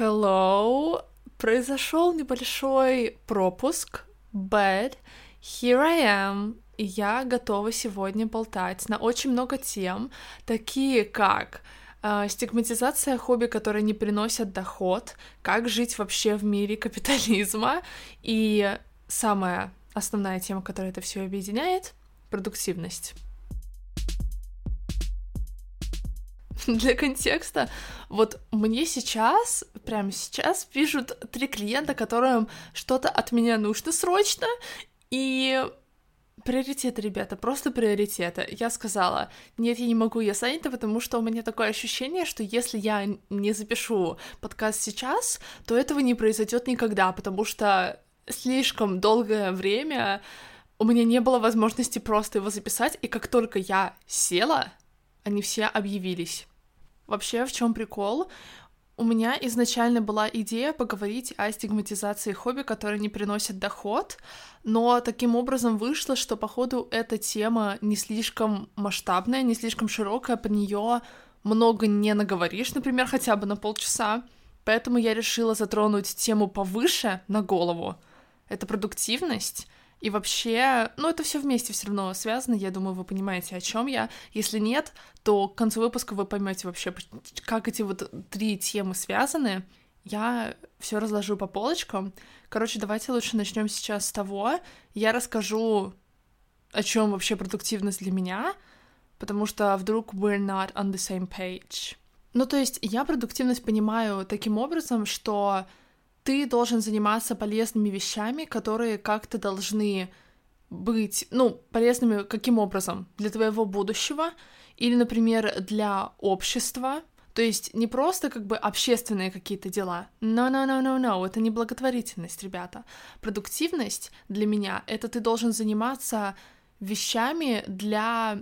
Hello. Произошел небольшой пропуск, but here I am. И я готова сегодня болтать на очень много тем, такие как э, стигматизация хобби, которые не приносят доход, как жить вообще в мире капитализма и самая основная тема, которая это все объединяет — продуктивность. Для контекста, вот мне сейчас, прямо сейчас пишут три клиента, которым что-то от меня нужно срочно, и Приоритеты, ребята, просто приоритеты. Я сказала, нет, я не могу, я занята, потому что у меня такое ощущение, что если я не запишу подкаст сейчас, то этого не произойдет никогда, потому что слишком долгое время у меня не было возможности просто его записать, и как только я села, они все объявились. Вообще, в чем прикол? У меня изначально была идея поговорить о стигматизации хобби, которые не приносят доход, но таким образом вышло, что, походу, эта тема не слишком масштабная, не слишком широкая, под нее много не наговоришь, например, хотя бы на полчаса. Поэтому я решила затронуть тему повыше на голову. Это продуктивность, и вообще, ну это все вместе все равно связано, я думаю, вы понимаете, о чем я. Если нет, то к концу выпуска вы поймете вообще, как эти вот три темы связаны. Я все разложу по полочкам. Короче, давайте лучше начнем сейчас с того. Я расскажу, о чем вообще продуктивность для меня, потому что вдруг we're not on the same page. Ну, то есть я продуктивность понимаю таким образом, что ты должен заниматься полезными вещами, которые как-то должны быть, ну, полезными каким образом? Для твоего будущего или, например, для общества, то есть не просто как бы общественные какие-то дела. No, no, no, no, no, это не благотворительность, ребята. Продуктивность для меня — это ты должен заниматься вещами для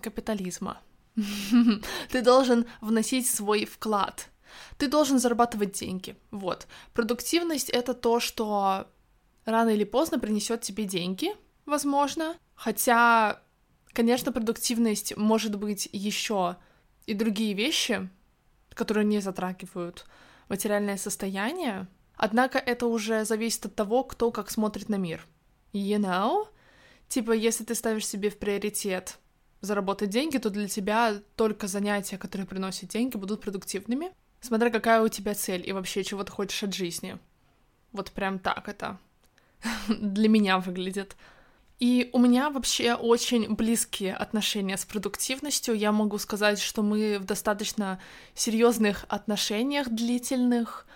капитализма. Ты должен вносить свой вклад ты должен зарабатывать деньги. Вот. Продуктивность — это то, что рано или поздно принесет тебе деньги, возможно. Хотя, конечно, продуктивность может быть еще и другие вещи, которые не затрагивают материальное состояние. Однако это уже зависит от того, кто как смотрит на мир. You know? Типа, если ты ставишь себе в приоритет заработать деньги, то для тебя только занятия, которые приносят деньги, будут продуктивными. Смотря какая у тебя цель и вообще чего ты хочешь от жизни. Вот прям так это для меня выглядит. И у меня вообще очень близкие отношения с продуктивностью. Я могу сказать, что мы в достаточно серьезных отношениях длительных.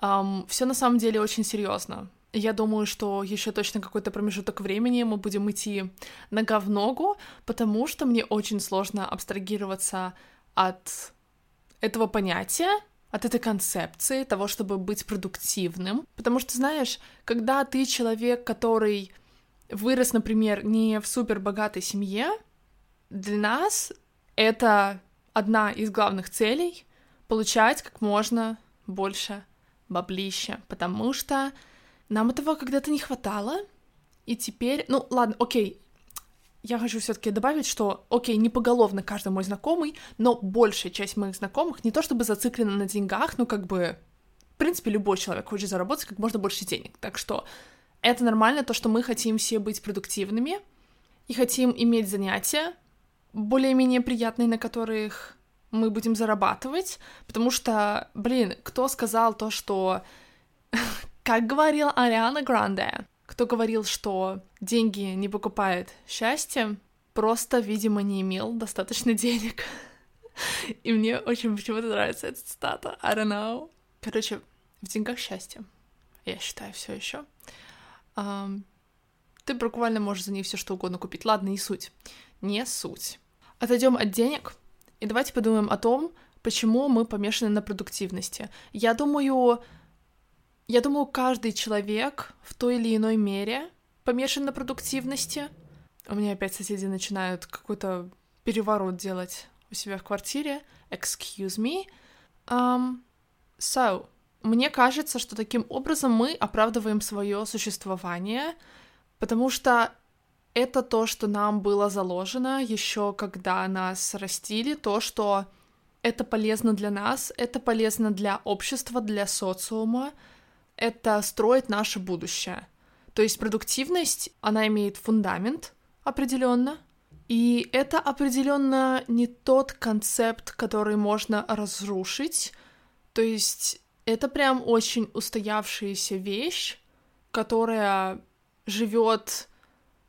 Um, все на самом деле очень серьезно. Я думаю, что еще точно какой-то промежуток времени мы будем идти нога в ногу, потому что мне очень сложно абстрагироваться от этого понятия, от этой концепции того, чтобы быть продуктивным. Потому что, знаешь, когда ты человек, который вырос, например, не в супер богатой семье, для нас это одна из главных целей — получать как можно больше баблища, потому что нам этого когда-то не хватало, и теперь, ну ладно, окей, я хочу все-таки добавить, что, окей, не поголовно каждый мой знакомый, но большая часть моих знакомых не то чтобы зациклена на деньгах, но как бы, в принципе, любой человек хочет заработать как можно больше денег. Так что это нормально, то, что мы хотим все быть продуктивными и хотим иметь занятия более-менее приятные, на которых мы будем зарабатывать, потому что, блин, кто сказал то, что, как говорил Ариана Гранде, кто говорил, что деньги не покупают счастье, просто, видимо, не имел достаточно денег. И мне очень почему-то нравится эта цитата. I don't know. Короче, в деньгах счастье. Я считаю все еще. Um, ты буквально можешь за них все что угодно купить. Ладно, не суть. Не суть. Отойдем от денег и давайте подумаем о том, почему мы помешаны на продуктивности. Я думаю, я думаю, каждый человек в той или иной мере помешан на продуктивности. У меня опять соседи начинают какой-то переворот делать у себя в квартире. Excuse me. Um, so, мне кажется, что таким образом мы оправдываем свое существование, потому что это то, что нам было заложено еще когда нас растили, то, что это полезно для нас, это полезно для общества, для социума, это строит наше будущее. То есть продуктивность, она имеет фундамент определенно, и это определенно не тот концепт, который можно разрушить. То есть это прям очень устоявшаяся вещь, которая живет,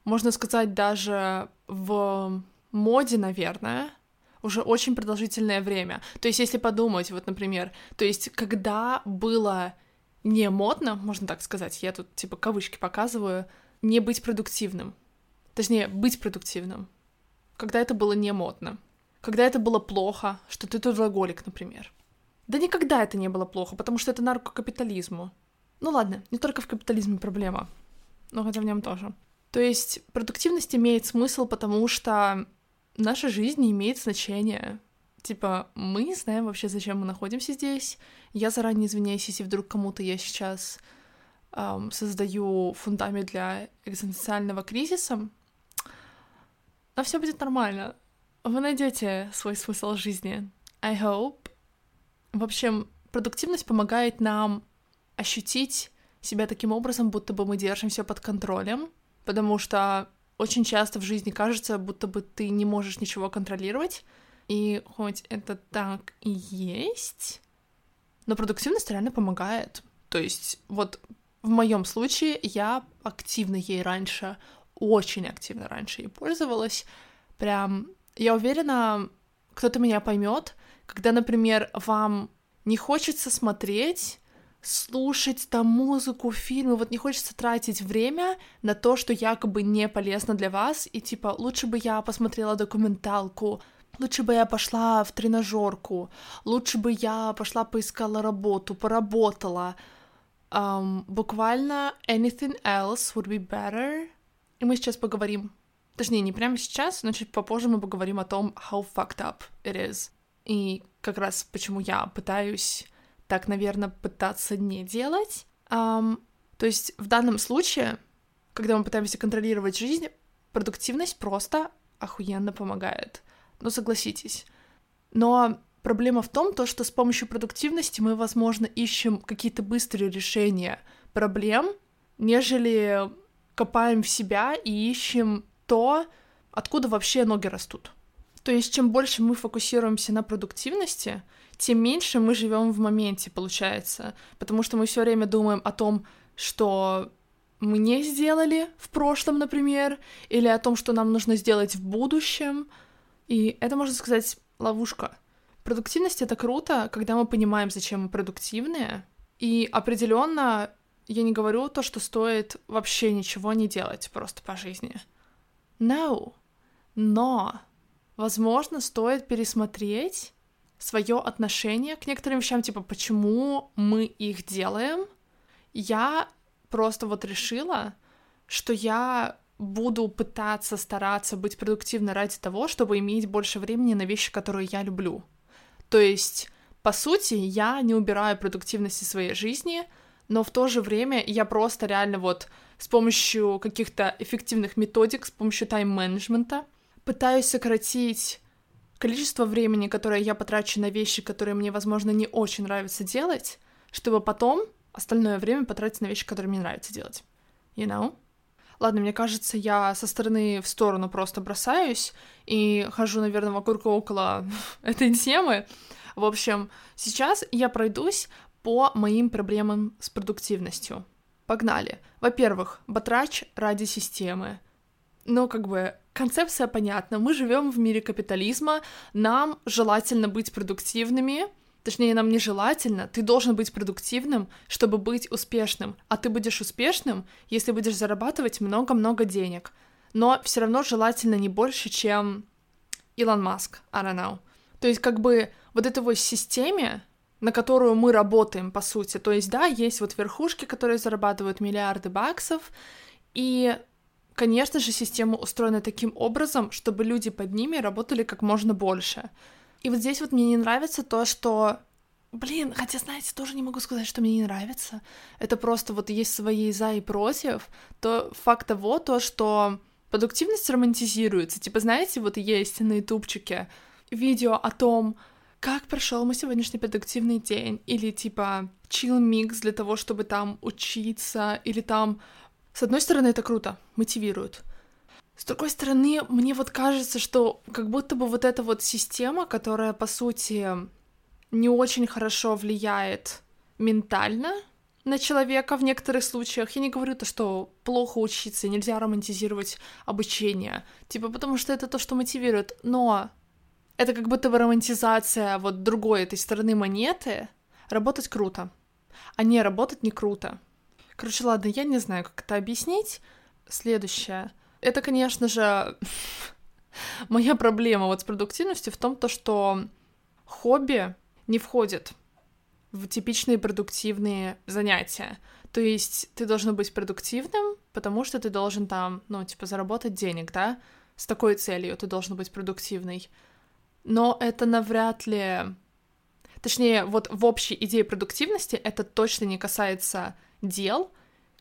можно сказать, даже в моде, наверное, уже очень продолжительное время. То есть, если подумать, вот, например, то есть, когда было не модно, можно так сказать, я тут типа кавычки показываю, не быть продуктивным. Точнее, быть продуктивным. Когда это было не модно. Когда это было плохо, что ты трудоголик, например. Да никогда это не было плохо, потому что это на руку капитализму. Ну ладно, не только в капитализме проблема, но хотя в нем тоже. То есть продуктивность имеет смысл, потому что наша жизнь имеет значения. Типа, мы знаем вообще, зачем мы находимся здесь. Я заранее извиняюсь, если вдруг кому-то я сейчас эм, создаю фундамент для экзистенциального кризиса. Но все будет нормально. Вы найдете свой смысл жизни. I hope. В общем, продуктивность помогает нам ощутить себя таким образом, будто бы мы держим все под контролем, потому что очень часто в жизни кажется, будто бы ты не можешь ничего контролировать, и хоть это так и есть, но продуктивность реально помогает. То есть вот в моем случае я активно ей раньше, очень активно раньше ей пользовалась. Прям, я уверена, кто-то меня поймет, когда, например, вам не хочется смотреть слушать там музыку, фильмы, вот не хочется тратить время на то, что якобы не полезно для вас, и типа лучше бы я посмотрела документалку, лучше бы я пошла в тренажерку, лучше бы я пошла поискала работу, поработала. Um, буквально anything else would be better. И мы сейчас поговорим, точнее, не прямо сейчас, но чуть попозже мы поговорим о том, how fucked up it is. И как раз почему я пытаюсь так, наверное, пытаться не делать. Um, то есть в данном случае, когда мы пытаемся контролировать жизнь, продуктивность просто охуенно помогает. Ну, согласитесь. Но проблема в том, то, что с помощью продуктивности мы, возможно, ищем какие-то быстрые решения проблем, нежели копаем в себя и ищем то, откуда вообще ноги растут. То есть, чем больше мы фокусируемся на продуктивности, тем меньше мы живем в моменте, получается. Потому что мы все время думаем о том, что мы не сделали в прошлом, например, или о том, что нам нужно сделать в будущем. И это, можно сказать, ловушка. Продуктивность это круто, когда мы понимаем, зачем мы продуктивные. И определенно я не говорю то, что стоит вообще ничего не делать просто по жизни. No. Но, возможно, стоит пересмотреть свое отношение к некоторым вещам, типа, почему мы их делаем, я просто вот решила, что я буду пытаться стараться быть продуктивной ради того, чтобы иметь больше времени на вещи, которые я люблю. То есть, по сути, я не убираю продуктивность из своей жизни, но в то же время я просто реально вот с помощью каких-то эффективных методик, с помощью тайм-менеджмента пытаюсь сократить количество времени, которое я потрачу на вещи, которые мне, возможно, не очень нравится делать, чтобы потом остальное время потратить на вещи, которые мне нравится делать. You know? Ладно, мне кажется, я со стороны в сторону просто бросаюсь и хожу, наверное, вокруг около этой темы. В общем, сейчас я пройдусь по моим проблемам с продуктивностью. Погнали. Во-первых, батрач ради системы. Ну, как бы, концепция понятна. Мы живем в мире капитализма, нам желательно быть продуктивными, Точнее, нам нежелательно, ты должен быть продуктивным, чтобы быть успешным. А ты будешь успешным, если будешь зарабатывать много-много денег. Но все равно желательно не больше, чем Илон Маск, I don't know. То есть, как бы, вот этой вот системе, на которую мы работаем, по сути. То есть, да, есть вот верхушки, которые зарабатывают миллиарды баксов, и Конечно же, система устроена таким образом, чтобы люди под ними работали как можно больше. И вот здесь вот мне не нравится то, что Блин, хотя, знаете, тоже не могу сказать, что мне не нравится. Это просто вот есть свои за и против. То факт того, то, что продуктивность романтизируется. Типа, знаете, вот есть на ютубчике видео о том, как прошел мой сегодняшний продуктивный день, или типа chill микс для того, чтобы там учиться, или там... С одной стороны, это круто, мотивирует. С другой стороны, мне вот кажется, что как будто бы вот эта вот система, которая, по сути, не очень хорошо влияет ментально на человека в некоторых случаях. Я не говорю то, что плохо учиться, нельзя романтизировать обучение, типа потому что это то, что мотивирует, но это как будто бы романтизация вот другой этой стороны монеты. Работать круто, а не работать не круто. Короче, ладно, я не знаю, как это объяснить. Следующее. Это, конечно же, моя проблема вот с продуктивностью в том, то, что хобби не входит в типичные продуктивные занятия. То есть ты должен быть продуктивным, потому что ты должен там, ну, типа, заработать денег, да? С такой целью ты должен быть продуктивный но это навряд ли... Точнее, вот в общей идее продуктивности это точно не касается дел,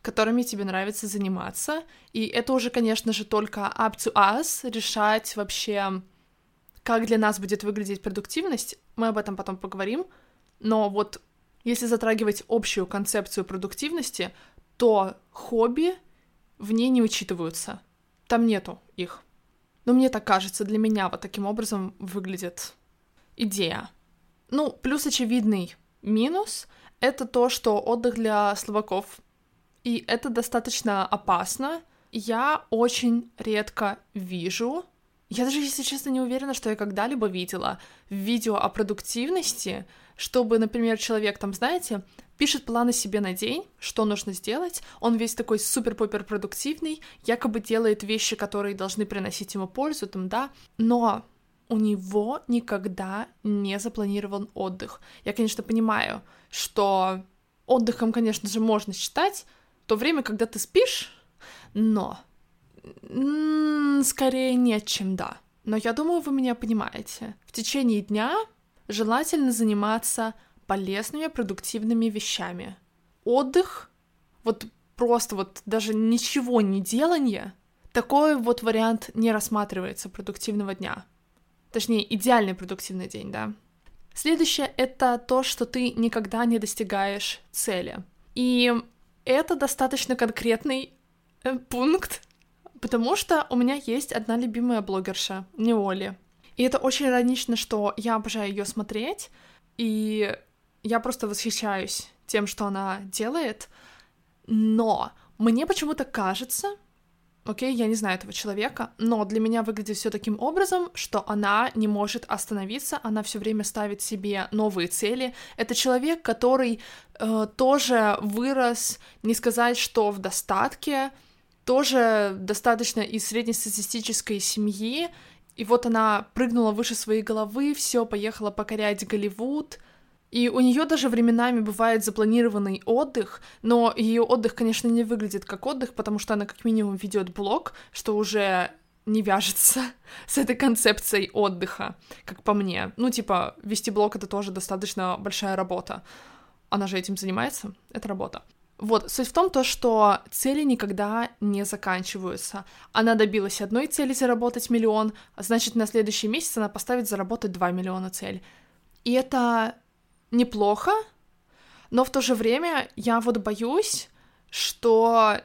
которыми тебе нравится заниматься. И это уже, конечно же, только up to us решать вообще, как для нас будет выглядеть продуктивность. Мы об этом потом поговорим. Но вот если затрагивать общую концепцию продуктивности, то хобби в ней не учитываются. Там нету их. Но мне так кажется, для меня вот таким образом выглядит идея. Ну, плюс очевидный минус — это то, что отдых для словаков, и это достаточно опасно. Я очень редко вижу, я даже, если честно, не уверена, что я когда-либо видела видео о продуктивности, чтобы, например, человек там, знаете, пишет планы себе на день, что нужно сделать, он весь такой супер-пупер продуктивный, якобы делает вещи, которые должны приносить ему пользу, там, да, но у него никогда не запланирован отдых. Я, конечно, понимаю, что отдыхом, конечно же, можно считать то время, когда ты спишь, но скорее нет, чем да. Но я думаю, вы меня понимаете. В течение дня желательно заниматься полезными, продуктивными вещами. Отдых, вот просто вот даже ничего не делание, такой вот вариант не рассматривается продуктивного дня. Точнее, идеальный продуктивный день, да. Следующее — это то, что ты никогда не достигаешь цели. И это достаточно конкретный э, пункт, потому что у меня есть одна любимая блогерша, Неоли. И это очень иронично, что я обожаю ее смотреть, и я просто восхищаюсь тем, что она делает, но мне почему-то кажется, окей, я не знаю этого человека, но для меня выглядит все таким образом, что она не может остановиться, она все время ставит себе новые цели. Это человек, который э, тоже вырос, не сказать, что в достатке, тоже достаточно из среднестатистической семьи, и вот она прыгнула выше своей головы, все, поехала покорять Голливуд, и у нее даже временами бывает запланированный отдых, но ее отдых, конечно, не выглядит как отдых, потому что она как минимум ведет блог, что уже не вяжется с этой концепцией отдыха, как по мне. Ну, типа, вести блог — это тоже достаточно большая работа. Она же этим занимается, это работа. Вот, суть в том, то, что цели никогда не заканчиваются. Она добилась одной цели заработать миллион, а значит, на следующий месяц она поставит заработать 2 миллиона цель. И это неплохо, но в то же время я вот боюсь, что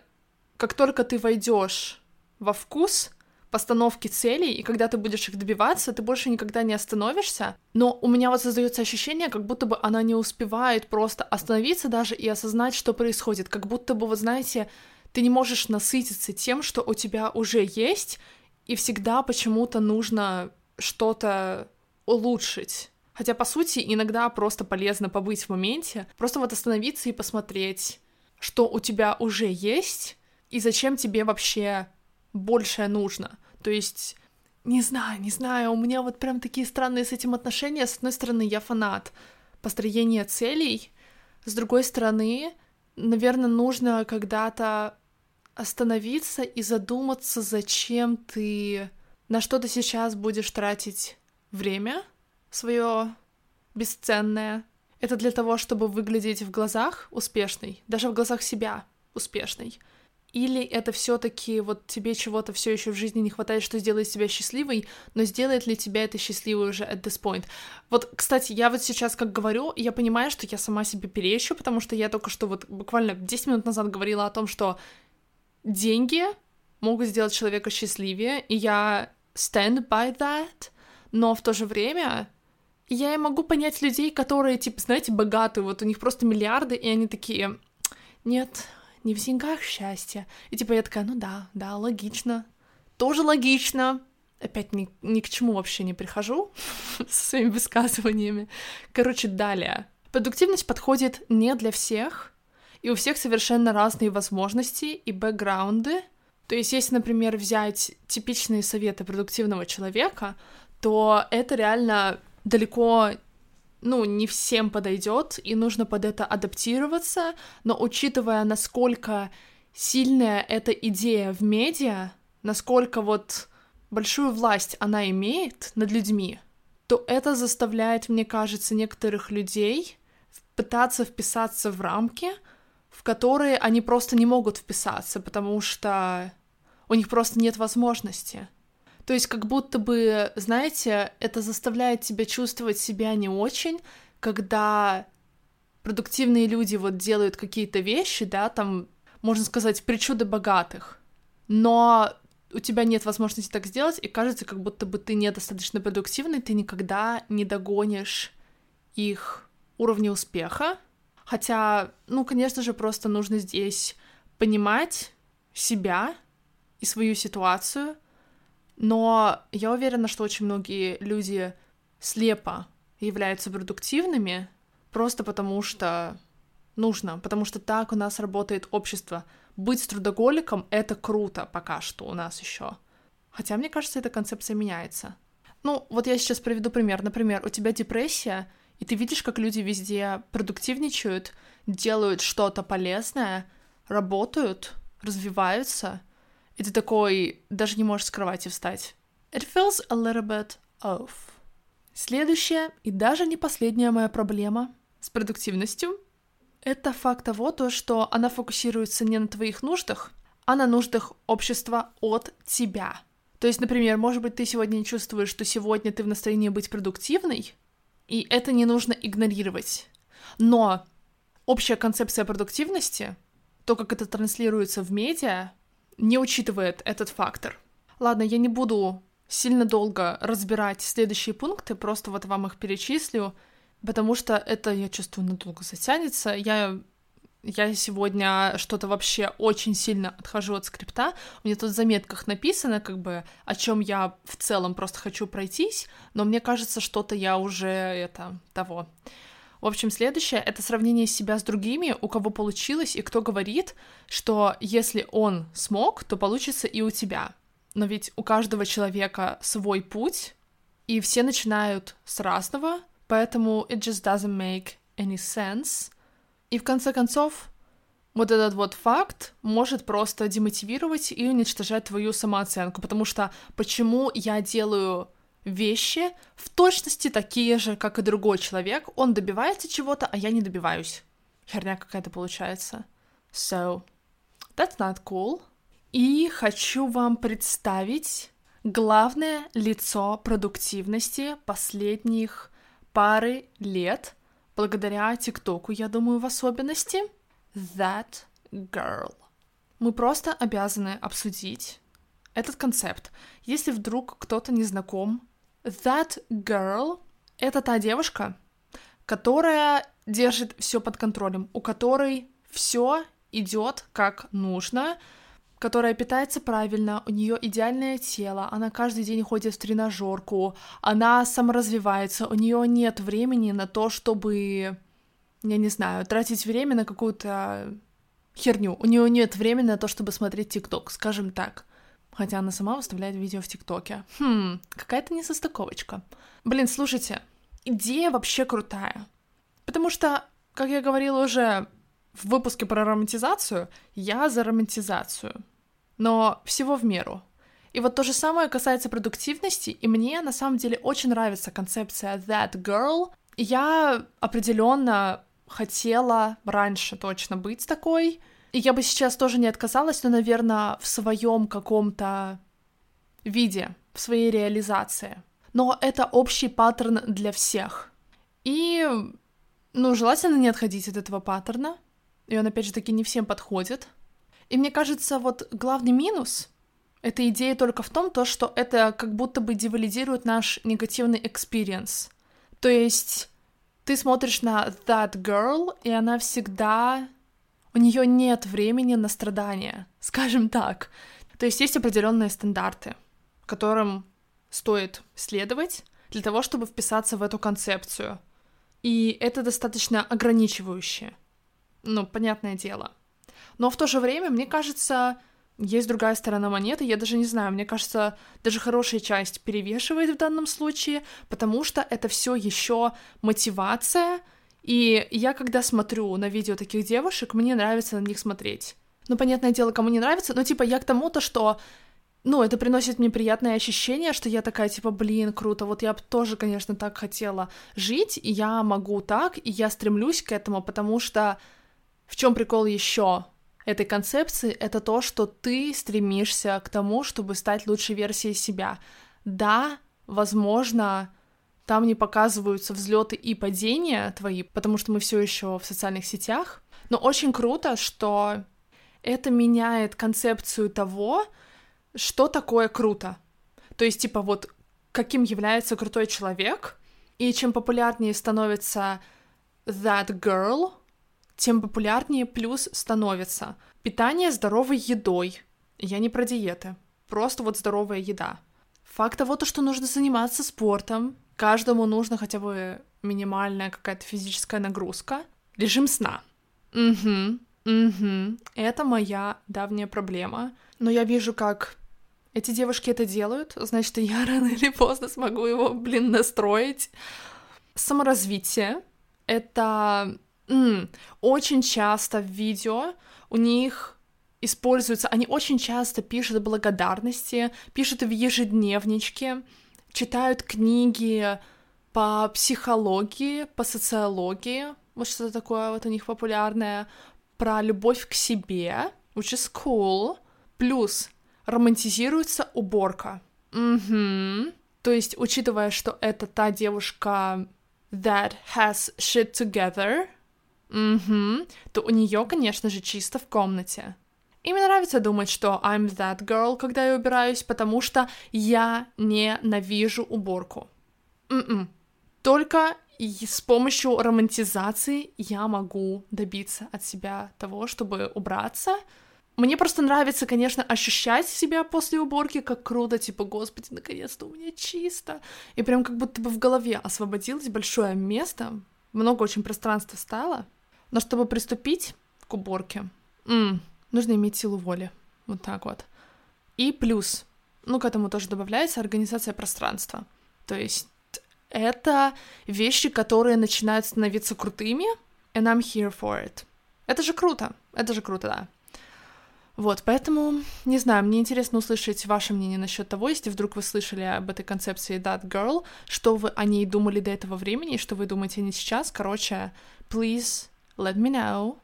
как только ты войдешь во вкус, постановки целей, и когда ты будешь их добиваться, ты больше никогда не остановишься. Но у меня вот создается ощущение, как будто бы она не успевает просто остановиться даже и осознать, что происходит. Как будто бы, вы знаете, ты не можешь насытиться тем, что у тебя уже есть, и всегда почему-то нужно что-то улучшить. Хотя, по сути, иногда просто полезно побыть в моменте, просто вот остановиться и посмотреть, что у тебя уже есть, и зачем тебе вообще большее нужно. То есть, не знаю, не знаю, у меня вот прям такие странные с этим отношения. С одной стороны, я фанат построения целей, с другой стороны, наверное, нужно когда-то остановиться и задуматься, зачем ты, на что ты сейчас будешь тратить время свое бесценное. Это для того, чтобы выглядеть в глазах успешной, даже в глазах себя успешной. или это все-таки вот тебе чего-то все еще в жизни не хватает, что сделает тебя счастливой, но сделает ли тебя это счастливой уже at this point? Вот, кстати, я вот сейчас как говорю, я понимаю, что я сама себе перечу, потому что я только что вот буквально 10 минут назад говорила о том, что деньги могут сделать человека счастливее, и я stand by that, но в то же время я могу понять людей, которые, типа, знаете, богатые, вот у них просто миллиарды, и они такие, нет, не в деньгах счастье. И типа я такая, ну да, да, логично. Тоже логично. Опять ни, ни к чему вообще не прихожу со своими высказываниями. Короче, далее. Продуктивность подходит не для всех, и у всех совершенно разные возможности и бэкграунды. То есть, если, например, взять типичные советы продуктивного человека, то это реально далеко ну, не всем подойдет, и нужно под это адаптироваться, но учитывая, насколько сильная эта идея в медиа, насколько вот большую власть она имеет над людьми, то это заставляет, мне кажется, некоторых людей пытаться вписаться в рамки, в которые они просто не могут вписаться, потому что у них просто нет возможности. То есть как будто бы, знаете, это заставляет тебя чувствовать себя не очень, когда продуктивные люди вот делают какие-то вещи, да, там, можно сказать, причуды богатых, но у тебя нет возможности так сделать, и кажется, как будто бы ты недостаточно продуктивный, ты никогда не догонишь их уровня успеха. Хотя, ну, конечно же, просто нужно здесь понимать себя и свою ситуацию, но я уверена, что очень многие люди слепо являются продуктивными просто потому что нужно, потому что так у нас работает общество. Быть трудоголиком — это круто пока что у нас еще. Хотя, мне кажется, эта концепция меняется. Ну, вот я сейчас приведу пример. Например, у тебя депрессия, и ты видишь, как люди везде продуктивничают, делают что-то полезное, работают, развиваются — и ты такой даже не можешь с кровати встать. It feels a little bit off. Следующая и даже не последняя моя проблема с продуктивностью — это факт того, то, что она фокусируется не на твоих нуждах, а на нуждах общества от тебя. То есть, например, может быть, ты сегодня чувствуешь, что сегодня ты в настроении быть продуктивной, и это не нужно игнорировать. Но общая концепция продуктивности, то, как это транслируется в медиа, не учитывает этот фактор. Ладно, я не буду сильно долго разбирать следующие пункты, просто вот вам их перечислю, потому что это, я чувствую, надолго затянется. Я, я сегодня что-то вообще очень сильно отхожу от скрипта. У меня тут в заметках написано, как бы, о чем я в целом просто хочу пройтись, но мне кажется, что-то я уже это того. В общем, следующее — это сравнение себя с другими, у кого получилось, и кто говорит, что если он смог, то получится и у тебя. Но ведь у каждого человека свой путь, и все начинают с разного, поэтому it just doesn't make any sense. И в конце концов, вот этот вот факт может просто демотивировать и уничтожать твою самооценку, потому что почему я делаю вещи в точности такие же, как и другой человек. Он добивается чего-то, а я не добиваюсь. Херня какая-то получается. So, that's not cool. И хочу вам представить главное лицо продуктивности последних пары лет, благодаря ТикТоку, я думаю, в особенности. That girl. Мы просто обязаны обсудить этот концепт. Если вдруг кто-то не знаком That girl — это та девушка, которая держит все под контролем, у которой все идет как нужно, которая питается правильно, у нее идеальное тело, она каждый день ходит в тренажерку, она саморазвивается, у нее нет времени на то, чтобы, я не знаю, тратить время на какую-то херню. У нее нет времени на то, чтобы смотреть ТикТок, скажем так. Хотя она сама выставляет видео в ТикТоке. Хм, какая-то несостыковочка. Блин, слушайте, идея вообще крутая. Потому что, как я говорила уже в выпуске про романтизацию, я за романтизацию. Но всего в меру. И вот то же самое касается продуктивности, и мне на самом деле очень нравится концепция that girl. Я определенно хотела раньше точно быть такой, И я бы сейчас тоже не отказалась, но, наверное, в своем каком-то виде, в своей реализации. Но это общий паттерн для всех. И, ну, желательно не отходить от этого паттерна. И он, опять же таки, не всем подходит. И мне кажется, вот главный минус этой идеи только в том, то, что это как будто бы девалидирует наш негативный experience. То есть ты смотришь на that girl, и она всегда у нее нет времени на страдания, скажем так. То есть есть определенные стандарты, которым стоит следовать для того, чтобы вписаться в эту концепцию. И это достаточно ограничивающе. Ну, понятное дело. Но в то же время, мне кажется, есть другая сторона монеты, я даже не знаю, мне кажется, даже хорошая часть перевешивает в данном случае, потому что это все еще мотивация и я, когда смотрю на видео таких девушек, мне нравится на них смотреть. Ну, понятное дело, кому не нравится, но, типа, я к тому-то, что ну, это приносит мне приятное ощущение, что я такая, типа, блин, круто, вот я бы тоже, конечно, так хотела жить, и я могу так, и я стремлюсь к этому, потому что в чем прикол еще этой концепции, это то, что ты стремишься к тому, чтобы стать лучшей версией себя. Да, возможно, там не показываются взлеты и падения твои, потому что мы все еще в социальных сетях. Но очень круто, что это меняет концепцию того, что такое круто. То есть, типа, вот каким является крутой человек, и чем популярнее становится that girl, тем популярнее плюс становится питание здоровой едой. Я не про диеты, просто вот здоровая еда. Факт того, то, что нужно заниматься спортом, Каждому нужно хотя бы минимальная какая-то физическая нагрузка. Режим сна. Угу, угу. Это моя давняя проблема. Но я вижу, как эти девушки это делают, значит, я рано или поздно смогу его, блин, настроить. Саморазвитие — это м, очень часто в видео у них используются, они очень часто пишут благодарности, пишут в ежедневничке, читают книги по психологии, по социологии, вот что-то такое вот у них популярное, про любовь к себе, which is cool, плюс романтизируется уборка. Угу. То есть, учитывая, что это та девушка that has shit together, угу, то у нее, конечно же, чисто в комнате. И мне нравится думать, что I'm that girl, когда я убираюсь, потому что я ненавижу уборку. Mm-mm. Только с помощью романтизации я могу добиться от себя того, чтобы убраться. Мне просто нравится, конечно, ощущать себя после уборки, как круто, типа, господи, наконец-то у меня чисто. И прям как будто бы в голове освободилось большое место, много очень пространства стало. Но чтобы приступить к уборке, м- нужно иметь силу воли. Вот так вот. И плюс, ну, к этому тоже добавляется организация пространства. То есть это вещи, которые начинают становиться крутыми, and I'm here for it. Это же круто, это же круто, да. Вот, поэтому, не знаю, мне интересно услышать ваше мнение насчет того, если вдруг вы слышали об этой концепции That Girl, что вы о ней думали до этого времени, что вы думаете о ней сейчас. Короче, please let me know.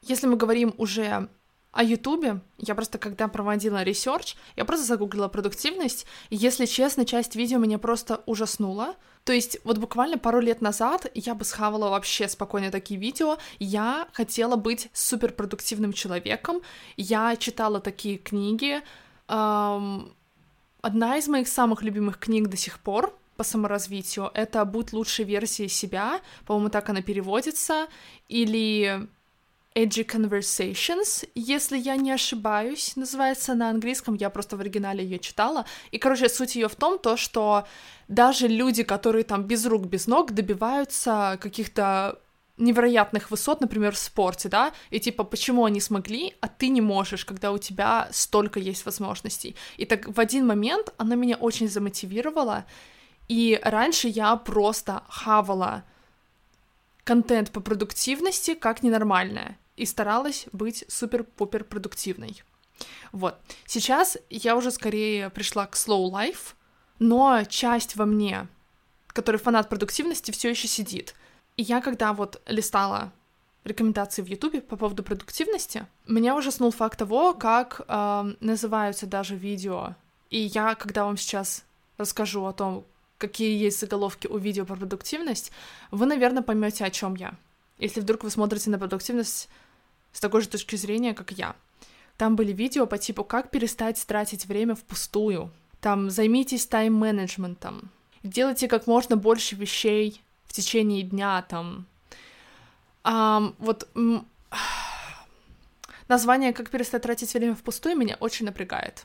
Если мы говорим уже о Ютубе, я просто когда проводила research, я просто загуглила продуктивность, и, если честно, часть видео меня просто ужаснула. То есть вот буквально пару лет назад я бы схавала вообще спокойно такие видео, я хотела быть суперпродуктивным человеком, я читала такие книги, эм... Одна из моих самых любимых книг до сих пор по саморазвитию — это «Будь лучшей версией себя», по-моему, так она переводится, или Edgy Conversations, если я не ошибаюсь, называется на английском, я просто в оригинале ее читала. И, короче, суть ее в том, то, что даже люди, которые там без рук, без ног добиваются каких-то невероятных высот, например, в спорте, да, и типа, почему они смогли, а ты не можешь, когда у тебя столько есть возможностей. И так в один момент она меня очень замотивировала, и раньше я просто хавала контент по продуктивности как ненормальное и старалась быть супер-пупер продуктивной. Вот. Сейчас я уже скорее пришла к slow life, но часть во мне, который фанат продуктивности, все еще сидит. И я когда вот листала рекомендации в Ютубе по поводу продуктивности, меня ужаснул факт того, как э, называются даже видео. И я, когда вам сейчас расскажу о том, какие есть заголовки у видео про продуктивность, вы, наверное, поймете, о чем я. Если вдруг вы смотрите на продуктивность с такой же точки зрения, как я. Там были видео по типу «Как перестать тратить время впустую», там «Займитесь тайм-менеджментом», «Делайте как можно больше вещей в течение дня», там Um, вот название «Как перестать тратить время впустую» меня очень напрягает.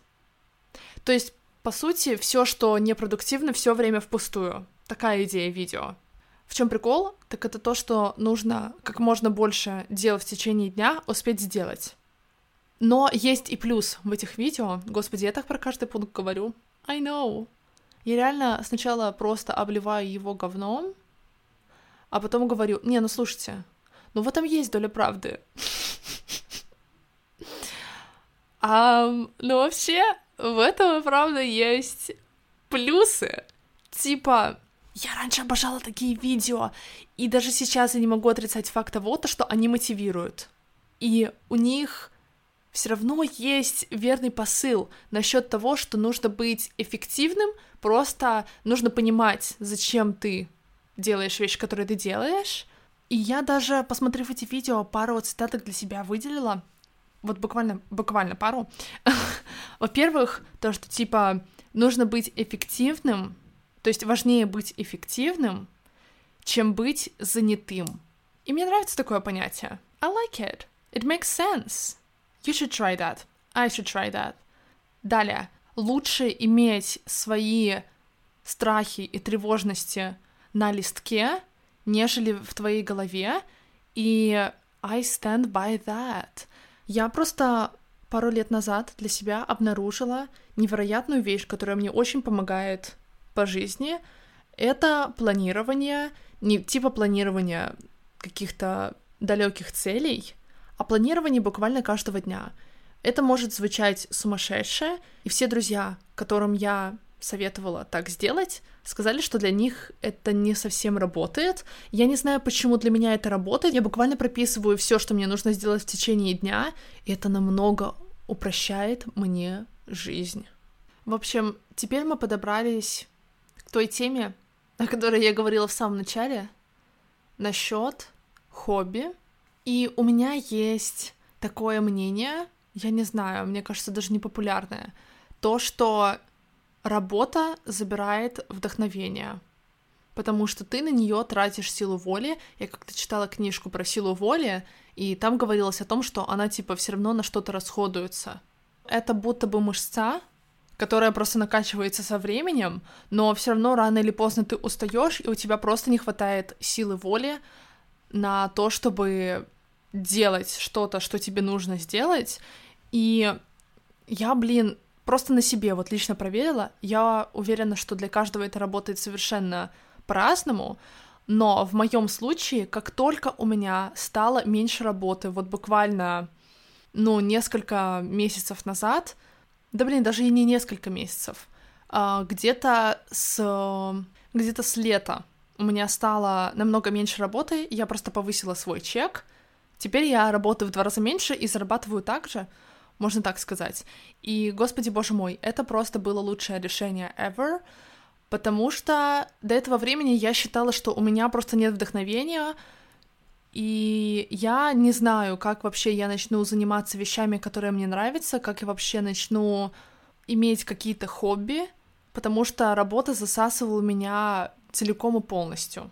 То есть, по сути, все, что непродуктивно, все время впустую. Такая идея видео. В чем прикол? Так это то, что нужно как можно больше дел в течение дня успеть сделать. Но есть и плюс в этих видео. Господи, я так про каждый пункт говорю. I know. Я реально сначала просто обливаю его говном, а потом говорю, не, ну слушайте, ну в этом есть доля правды. А, ну вообще, в этом, правда, есть плюсы. Типа, я раньше обожала такие видео, и даже сейчас я не могу отрицать факт того, то, что они мотивируют. И у них все равно есть верный посыл насчет того, что нужно быть эффективным, просто нужно понимать, зачем ты делаешь вещи, которые ты делаешь. И я даже, посмотрев эти видео, пару цитаток для себя выделила. Вот буквально, буквально пару. Во-первых, то, что типа нужно быть эффективным, то есть важнее быть эффективным, чем быть занятым. И мне нравится такое понятие. I like it. It makes sense. You should try that. I should try that. Далее. Лучше иметь свои страхи и тревожности на листке, нежели в твоей голове. И I stand by that. Я просто пару лет назад для себя обнаружила невероятную вещь, которая мне очень помогает по жизни. Это планирование, не типа планирования каких-то далеких целей, а планирование буквально каждого дня. Это может звучать сумасшедше, и все друзья, которым я советовала так сделать, сказали, что для них это не совсем работает. Я не знаю, почему для меня это работает. Я буквально прописываю все, что мне нужно сделать в течение дня, и это намного упрощает мне жизнь. В общем, теперь мы подобрались той теме, о которой я говорила в самом начале, насчет хобби. И у меня есть такое мнение, я не знаю, мне кажется, даже непопулярное, то, что работа забирает вдохновение, потому что ты на нее тратишь силу воли. Я как-то читала книжку про силу воли, и там говорилось о том, что она типа все равно на что-то расходуется. Это будто бы мышца, которая просто накачивается со временем, но все равно рано или поздно ты устаешь, и у тебя просто не хватает силы воли на то, чтобы делать что-то, что тебе нужно сделать. И я, блин, просто на себе вот лично проверила. Я уверена, что для каждого это работает совершенно по-разному. Но в моем случае, как только у меня стало меньше работы, вот буквально, ну, несколько месяцев назад, да блин, даже и не несколько месяцев, а, где-то с где-то с лета у меня стало намного меньше работы, я просто повысила свой чек. Теперь я работаю в два раза меньше и зарабатываю так же, можно так сказать. И, господи боже мой, это просто было лучшее решение ever, потому что до этого времени я считала, что у меня просто нет вдохновения, и я не знаю, как вообще я начну заниматься вещами, которые мне нравятся, как я вообще начну иметь какие-то хобби, потому что работа засасывала меня целиком и полностью.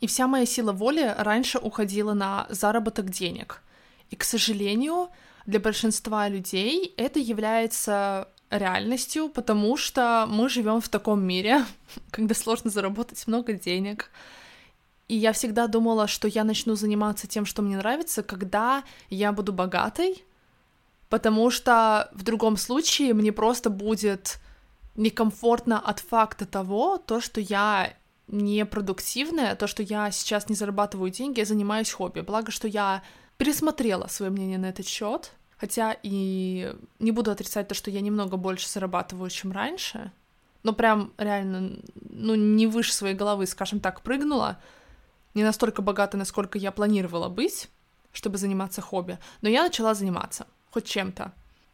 И вся моя сила воли раньше уходила на заработок денег. И, к сожалению, для большинства людей это является реальностью, потому что мы живем в таком мире, когда сложно заработать много денег. И я всегда думала, что я начну заниматься тем, что мне нравится, когда я буду богатой, потому что в другом случае мне просто будет некомфортно от факта того, то, что я непродуктивная, то, что я сейчас не зарабатываю деньги, я занимаюсь хобби. Благо, что я пересмотрела свое мнение на этот счет, хотя и не буду отрицать то, что я немного больше зарабатываю, чем раньше, но прям реально, ну, не выше своей головы, скажем так, прыгнула, не настолько богата, насколько я планировала быть, чтобы заниматься хобби, но я начала заниматься хоть чем-то.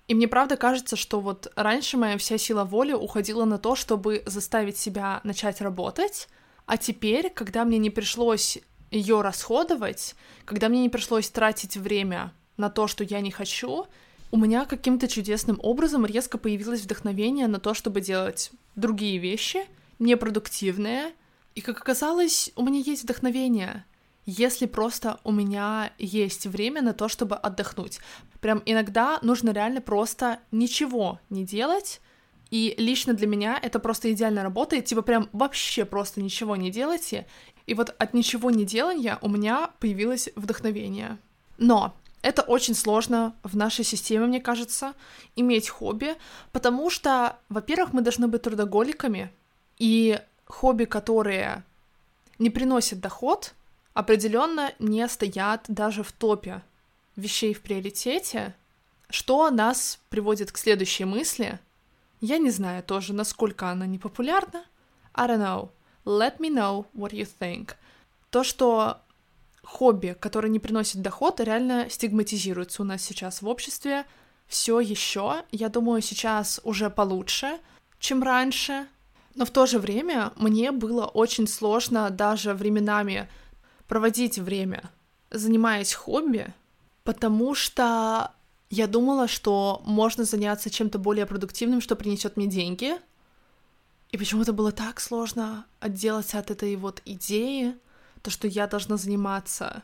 И мне правда кажется, что вот раньше моя вся сила воли уходила на то, чтобы заставить себя начать работать, а теперь, когда мне не пришлось ее расходовать, когда мне не пришлось тратить время на то, что я не хочу, у меня каким-то чудесным образом резко появилось вдохновение на то, чтобы делать другие вещи, непродуктивные. И как оказалось, у меня есть вдохновение, если просто у меня есть время на то, чтобы отдохнуть. Прям иногда нужно реально просто ничего не делать, и лично для меня это просто идеально работает, типа прям вообще просто ничего не делайте. И вот от ничего не делания у меня появилось вдохновение. Но это очень сложно в нашей системе, мне кажется, иметь хобби, потому что, во-первых, мы должны быть трудоголиками, и хобби, которые не приносят доход, определенно не стоят даже в топе вещей в приоритете, что нас приводит к следующей мысли. Я не знаю тоже, насколько она непопулярна. I don't know. Let me know what you think. То, что хобби, которое не приносит доход, реально стигматизируется у нас сейчас в обществе. Все еще, я думаю, сейчас уже получше, чем раньше. Но в то же время мне было очень сложно даже временами проводить время, занимаясь хобби, потому что я думала, что можно заняться чем-то более продуктивным, что принесет мне деньги. И почему-то было так сложно отделаться от этой вот идеи, то, что я должна заниматься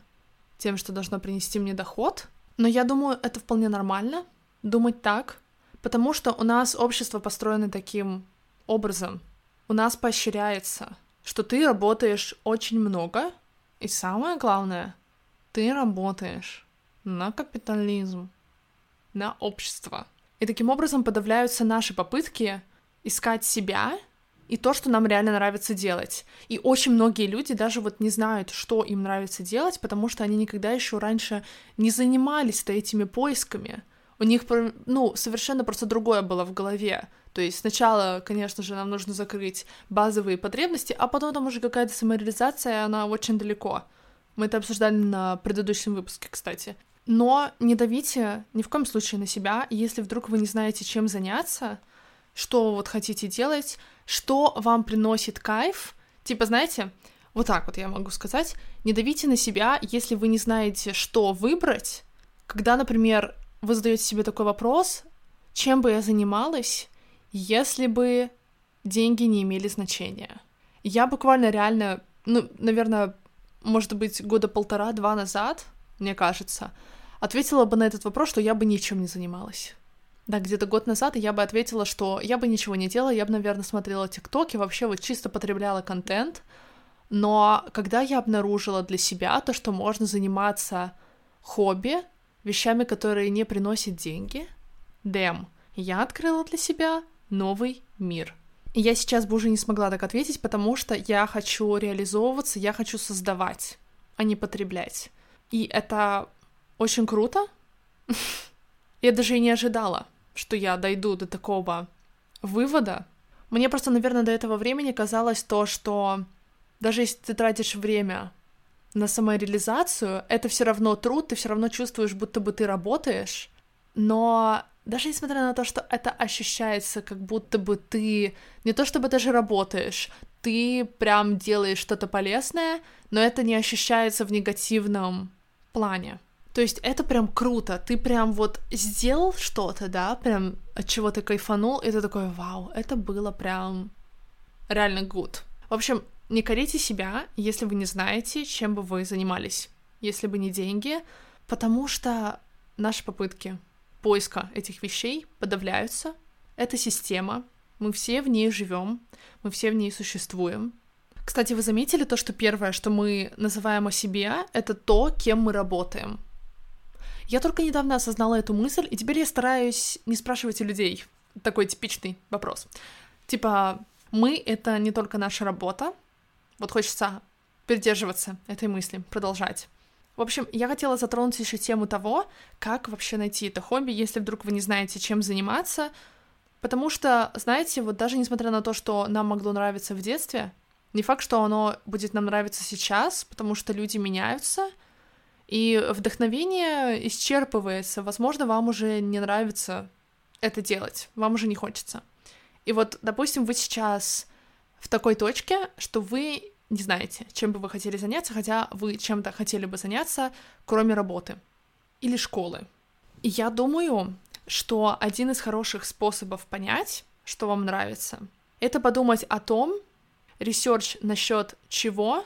тем, что должно принести мне доход. Но я думаю, это вполне нормально думать так, потому что у нас общество построено таким образом. У нас поощряется, что ты работаешь очень много, и самое главное, ты работаешь на капитализм, на общество. И таким образом подавляются наши попытки искать себя и то, что нам реально нравится делать. И очень многие люди даже вот не знают, что им нравится делать, потому что они никогда еще раньше не занимались-то этими поисками. У них, ну, совершенно просто другое было в голове. То есть сначала, конечно же, нам нужно закрыть базовые потребности, а потом там уже какая-то самореализация, она очень далеко. Мы это обсуждали на предыдущем выпуске, кстати. Но не давите ни в коем случае на себя, если вдруг вы не знаете, чем заняться, что вот хотите делать, что вам приносит кайф. Типа, знаете, вот так вот я могу сказать, не давите на себя, если вы не знаете, что выбрать. Когда, например, вы задаете себе такой вопрос, чем бы я занималась, если бы деньги не имели значения. Я буквально реально, ну, наверное, может быть, года полтора-два назад, мне кажется, ответила бы на этот вопрос, что я бы ничем не занималась. Да, где-то год назад я бы ответила, что я бы ничего не делала, я бы, наверное, смотрела ТикТок и вообще вот чисто потребляла контент. Но когда я обнаружила для себя то, что можно заниматься хобби, вещами, которые не приносят деньги, дэм, я открыла для себя новый мир. И я сейчас бы уже не смогла так ответить, потому что я хочу реализовываться, я хочу создавать, а не потреблять. И это очень круто. Я даже и не ожидала что я дойду до такого вывода. Мне просто, наверное, до этого времени казалось то, что даже если ты тратишь время на самореализацию, это все равно труд, ты все равно чувствуешь, будто бы ты работаешь. Но даже несмотря на то, что это ощущается, как будто бы ты не то чтобы даже работаешь, ты прям делаешь что-то полезное, но это не ощущается в негативном плане. То есть это прям круто, ты прям вот сделал что-то, да, прям от чего ты кайфанул, и ты такой, вау, это было прям реально good. В общем, не корите себя, если вы не знаете, чем бы вы занимались, если бы не деньги, потому что наши попытки поиска этих вещей подавляются. Это система, мы все в ней живем, мы все в ней существуем. Кстати, вы заметили то, что первое, что мы называем о себе, это то, кем мы работаем. Я только недавно осознала эту мысль, и теперь я стараюсь не спрашивать у людей. Такой типичный вопрос. Типа, мы — это не только наша работа. Вот хочется придерживаться этой мысли, продолжать. В общем, я хотела затронуть еще тему того, как вообще найти это хобби, если вдруг вы не знаете, чем заниматься. Потому что, знаете, вот даже несмотря на то, что нам могло нравиться в детстве, не факт, что оно будет нам нравиться сейчас, потому что люди меняются — И вдохновение исчерпывается. Возможно, вам уже не нравится это делать, вам уже не хочется. И вот, допустим, вы сейчас в такой точке, что вы не знаете, чем бы вы хотели заняться, хотя вы чем-то хотели бы заняться, кроме работы или школы. И я думаю, что один из хороших способов понять, что вам нравится, это подумать о том, research насчет чего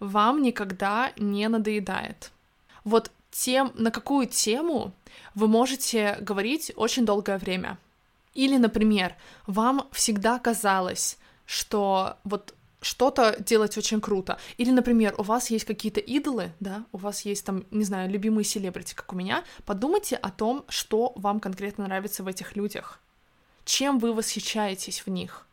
вам никогда не надоедает. Вот тем, на какую тему вы можете говорить очень долгое время. Или, например, вам всегда казалось, что вот что-то делать очень круто. Или, например, у вас есть какие-то идолы, да, у вас есть там, не знаю, любимые селебрити, как у меня, подумайте о том, что вам конкретно нравится в этих людях, чем вы восхищаетесь в них.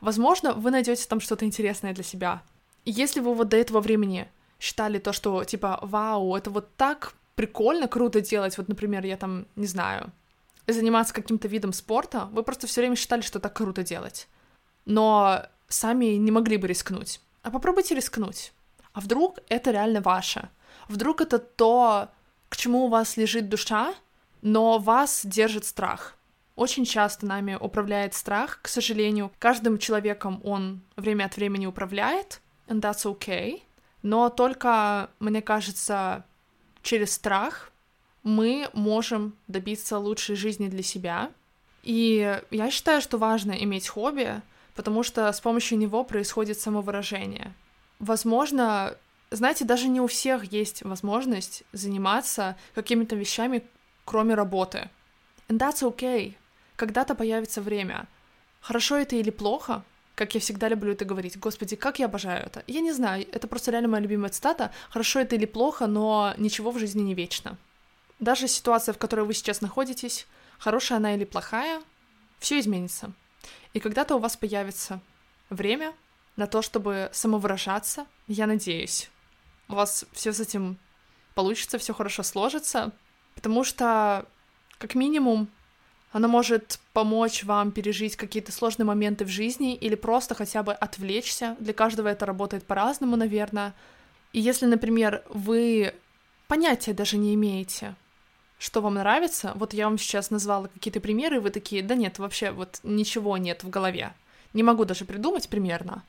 Возможно, вы найдете там что-то интересное для себя. Если вы вот до этого времени считали то, что типа, вау, это вот так прикольно, круто делать, вот, например, я там, не знаю, заниматься каким-то видом спорта, вы просто все время считали, что так круто делать. Но сами не могли бы рискнуть. А попробуйте рискнуть. А вдруг это реально ваше? Вдруг это то, к чему у вас лежит душа, но вас держит страх. Очень часто нами управляет страх, к сожалению. Каждым человеком он время от времени управляет, and that's okay. Но только, мне кажется, через страх мы можем добиться лучшей жизни для себя. И я считаю, что важно иметь хобби, потому что с помощью него происходит самовыражение. Возможно, знаете, даже не у всех есть возможность заниматься какими-то вещами, кроме работы. And that's okay. Когда-то появится время. Хорошо это или плохо, как я всегда люблю это говорить. Господи, как я обожаю это. Я не знаю, это просто реально моя любимая цитата. Хорошо это или плохо, но ничего в жизни не вечно. Даже ситуация, в которой вы сейчас находитесь, хорошая она или плохая, все изменится. И когда-то у вас появится время на то, чтобы самовыражаться, я надеюсь. У вас все с этим получится, все хорошо сложится, потому что, как минимум, оно может помочь вам пережить какие-то сложные моменты в жизни или просто хотя бы отвлечься. Для каждого это работает по-разному, наверное. И если, например, вы понятия даже не имеете, что вам нравится. Вот я вам сейчас назвала какие-то примеры, и вы такие, да нет, вообще вот ничего нет в голове. Не могу даже придумать примерно.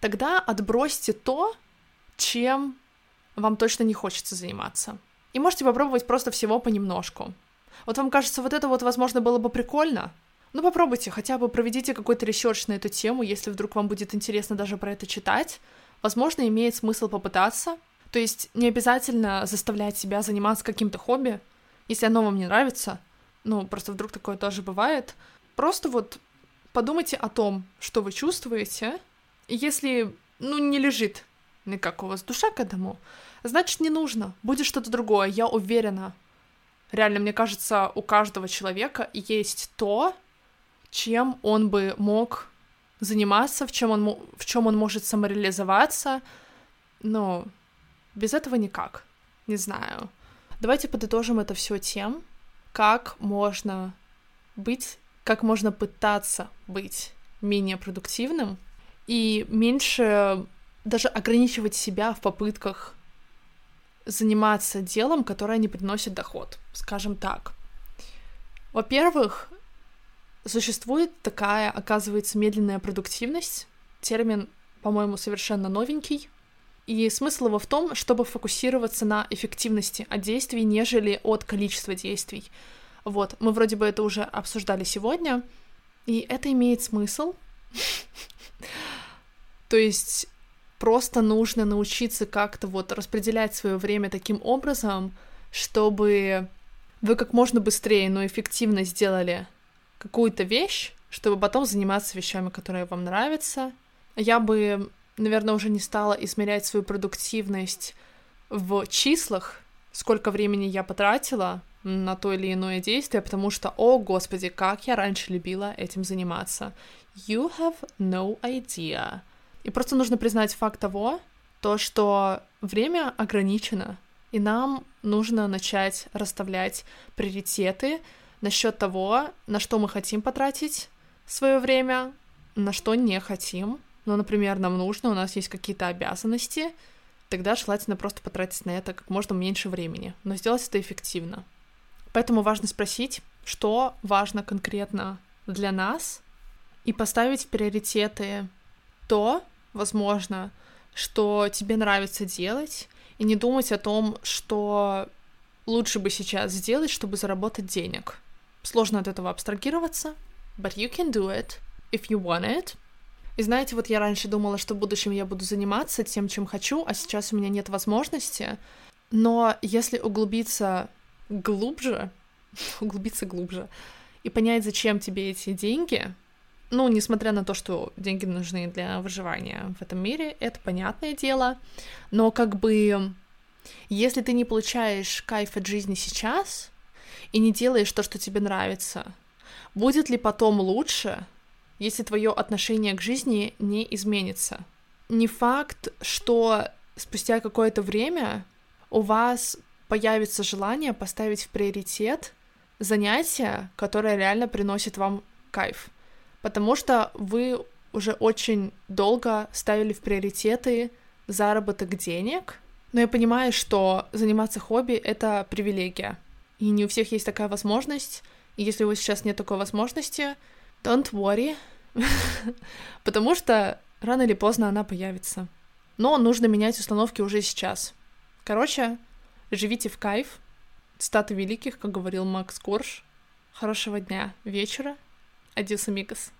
Тогда отбросьте то, чем вам точно не хочется заниматься. И можете попробовать просто всего понемножку. Вот вам кажется, вот это вот, возможно, было бы прикольно. Ну, попробуйте, хотя бы проведите какой-то research на эту тему, если вдруг вам будет интересно даже про это читать. Возможно, имеет смысл попытаться. То есть не обязательно заставлять себя заниматься каким-то хобби. Если оно вам не нравится, ну, просто вдруг такое тоже бывает, просто вот подумайте о том, что вы чувствуете, если, ну, не лежит никак у вас душа к этому, значит, не нужно, будет что-то другое, я уверена. Реально, мне кажется, у каждого человека есть то, чем он бы мог заниматься, в чем он, в чем он может самореализоваться, но без этого никак. Не знаю. Давайте подытожим это все тем, как можно быть, как можно пытаться быть менее продуктивным и меньше даже ограничивать себя в попытках заниматься делом, которое не приносит доход, скажем так. Во-первых, существует такая, оказывается, медленная продуктивность. Термин, по-моему, совершенно новенький. И смысл его в том, чтобы фокусироваться на эффективности от действий, нежели от количества действий. Вот, мы вроде бы это уже обсуждали сегодня, и это имеет смысл. То есть просто нужно научиться как-то вот распределять свое время таким образом, чтобы вы как можно быстрее, но эффективно сделали какую-то вещь, чтобы потом заниматься вещами, которые вам нравятся. Я бы наверное, уже не стала измерять свою продуктивность в числах, сколько времени я потратила на то или иное действие, потому что, о господи, как я раньше любила этим заниматься. You have no idea. И просто нужно признать факт того, то, что время ограничено, и нам нужно начать расставлять приоритеты насчет того, на что мы хотим потратить свое время, на что не хотим, ну, например, нам нужно, у нас есть какие-то обязанности, тогда желательно просто потратить на это как можно меньше времени, но сделать это эффективно. Поэтому важно спросить, что важно конкретно для нас, и поставить в приоритеты то, возможно, что тебе нравится делать, и не думать о том, что лучше бы сейчас сделать, чтобы заработать денег. Сложно от этого абстрагироваться, but you can do it if you want it. И знаете, вот я раньше думала, что в будущем я буду заниматься тем, чем хочу, а сейчас у меня нет возможности. Но если углубиться глубже, углубиться глубже и понять, зачем тебе эти деньги, ну, несмотря на то, что деньги нужны для выживания в этом мире, это понятное дело, но как бы если ты не получаешь кайф от жизни сейчас и не делаешь то, что тебе нравится, будет ли потом лучше, если твое отношение к жизни не изменится? Не факт, что спустя какое-то время у вас появится желание поставить в приоритет занятие, которое реально приносит вам кайф. Потому что вы уже очень долго ставили в приоритеты заработок денег, но я понимаю, что заниматься хобби — это привилегия, и не у всех есть такая возможность, и если у вас сейчас нет такой возможности, don't worry, потому что рано или поздно она появится. Но нужно менять установки уже сейчас. Короче, живите в кайф. Статы великих, как говорил Макс Корж. Хорошего дня, вечера Адиос, амигос.